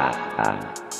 晚安。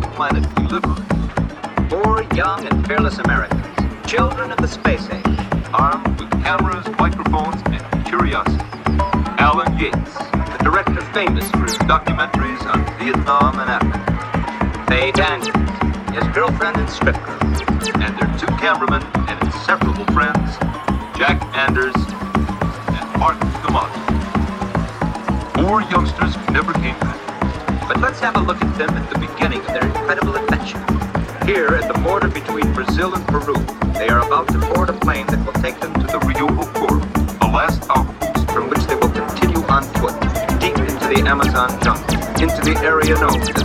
Planet we live on. Four young and fearless Americans, children of the space age, armed with cameras, microphones, and curiosity. Alan Yates, the director famous for his documentaries on Vietnam and Africa. Faye Daniels, his girlfriend and script girl, and their two cameramen and inseparable friends, Jack Anders and Martin D'Amato. Four youngsters who never came back. But let's have a look at them at the beginning of their incredible adventure. Here at the border between Brazil and Peru, they are about to board a plane that will take them to the Rio Ocoro, the last outpost from which they will continue on foot, deep into the Amazon jungle, into the area known as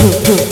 the Huh.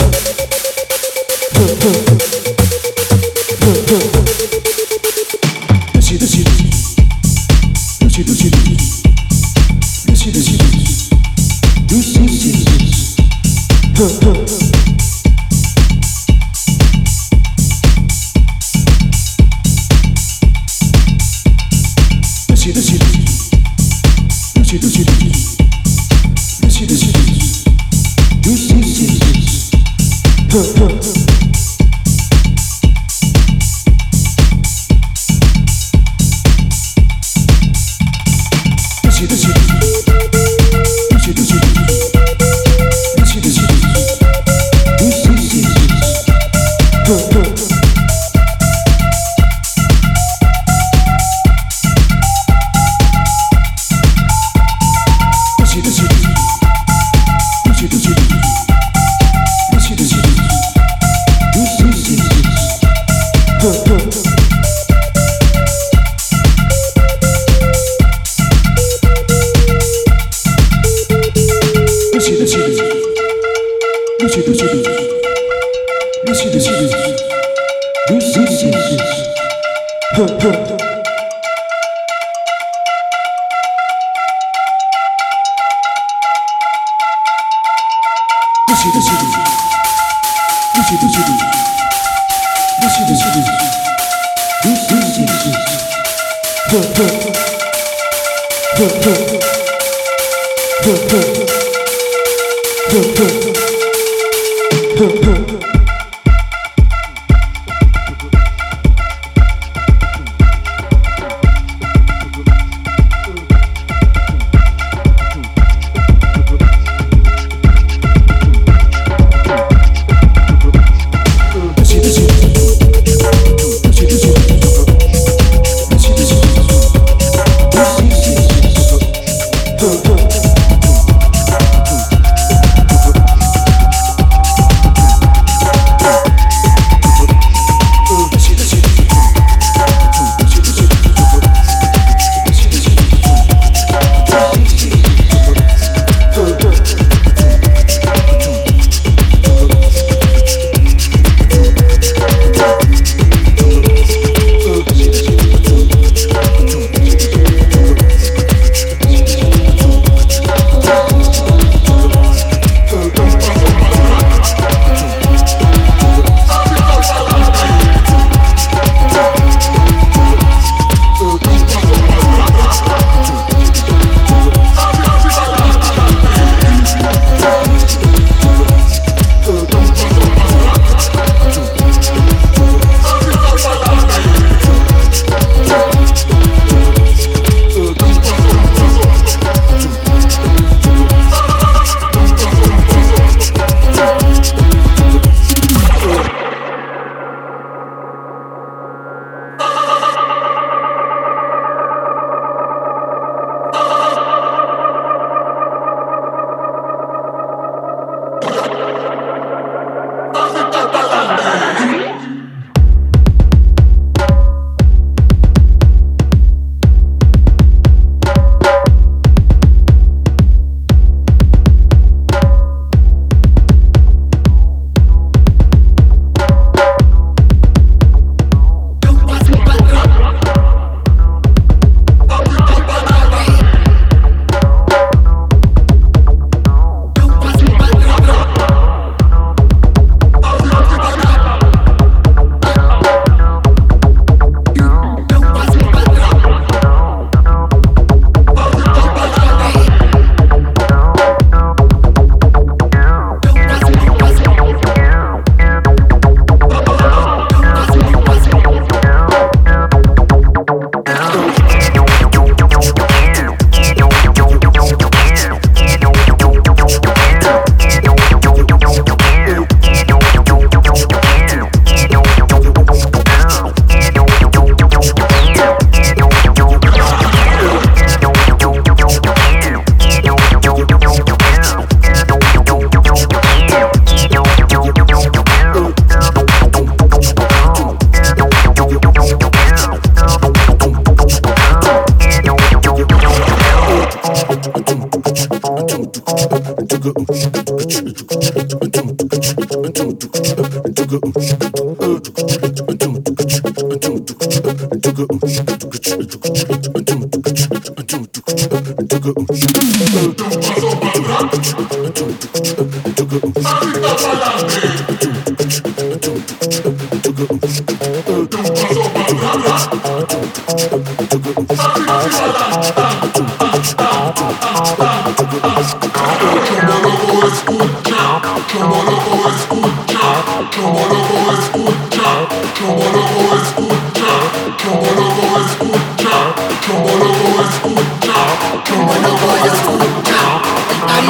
Thank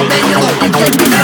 没有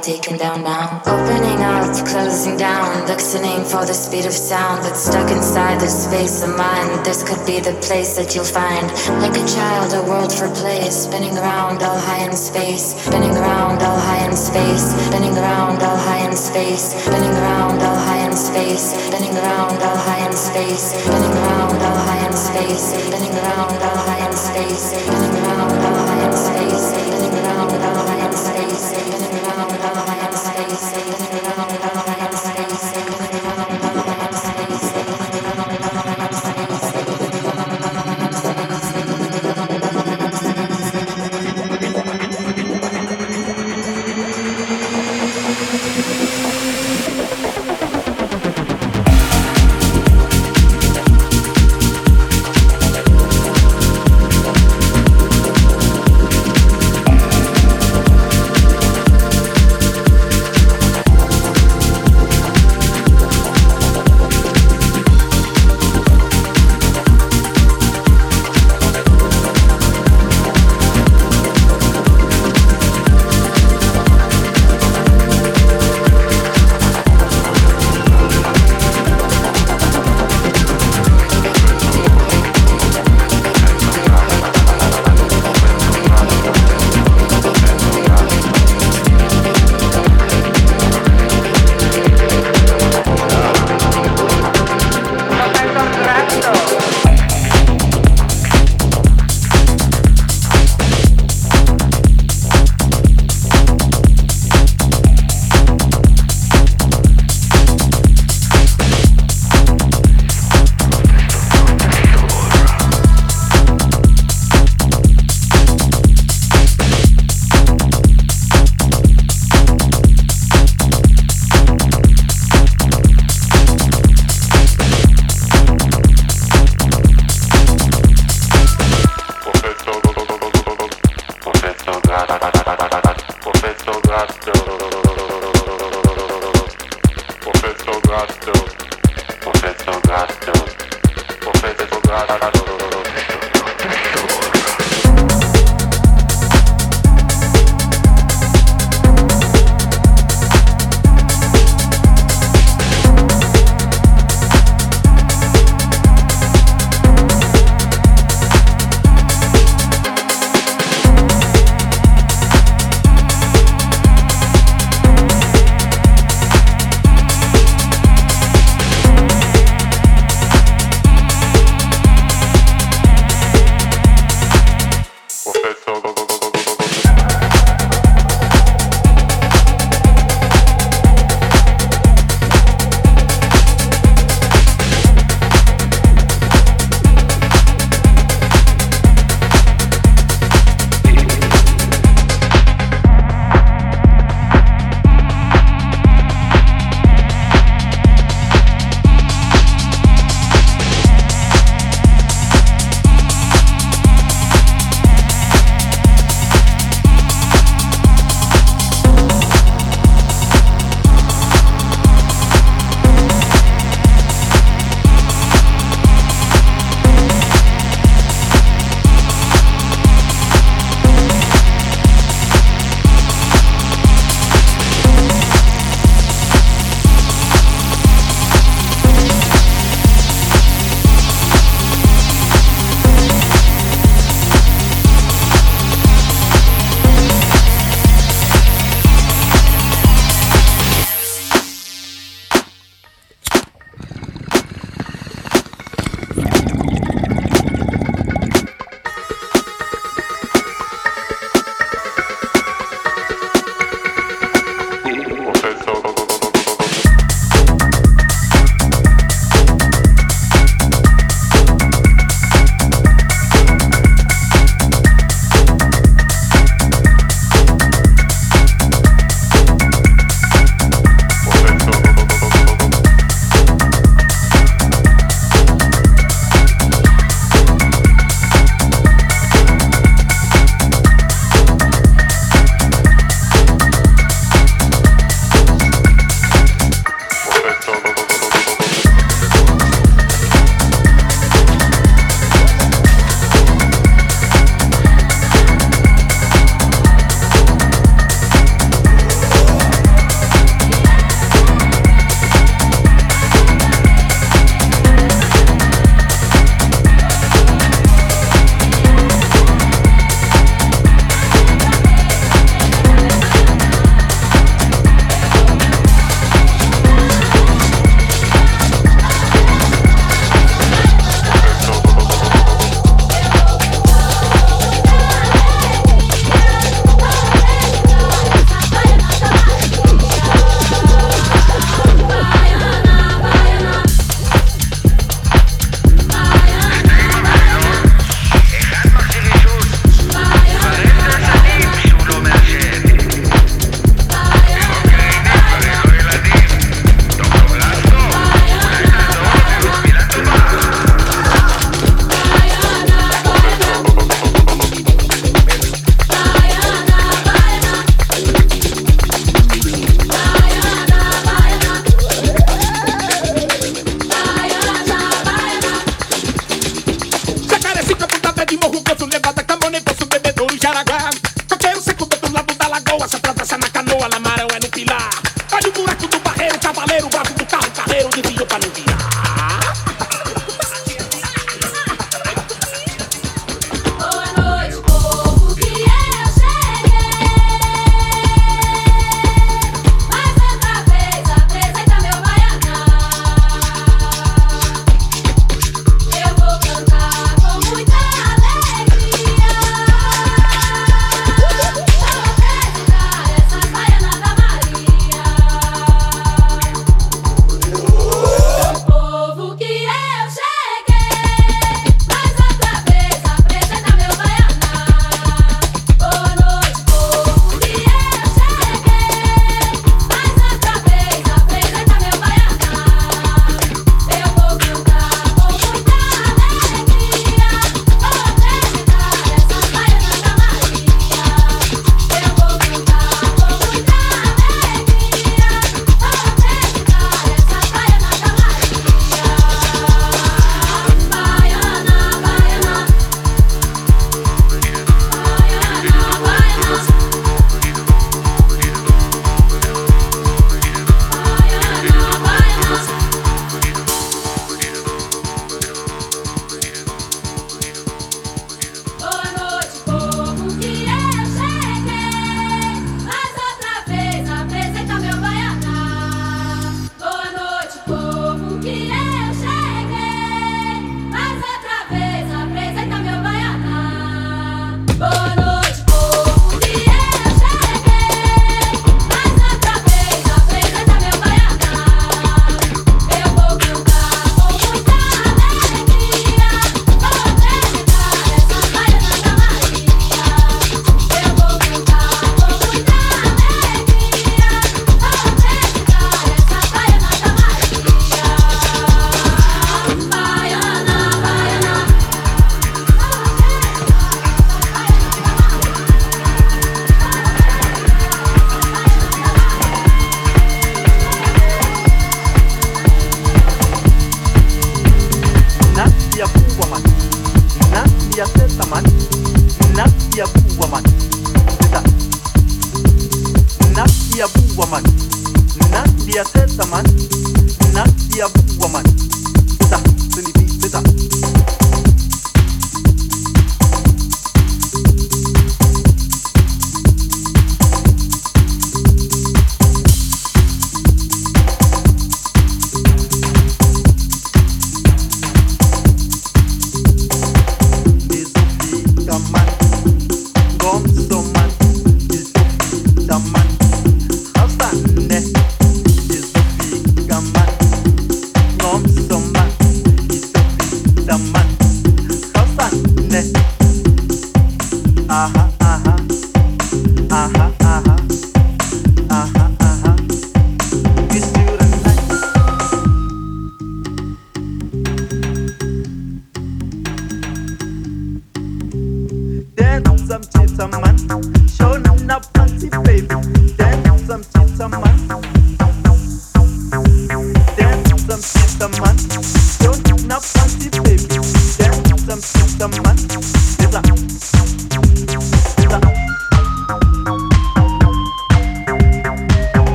taken down now. Opening out, closing down, listening for the speed of sound that's stuck inside the space of mind. This could be the place that you'll find. Like a child, a world for play, spinning around all high in space, spinning around all high in space, spinning around all high in space, spinning around all high in space, spinning around all high in space, spinning around all high in space, spinning around all high in space, spinning around all high in space, spinning around all high in space, すてきなの見たままなの。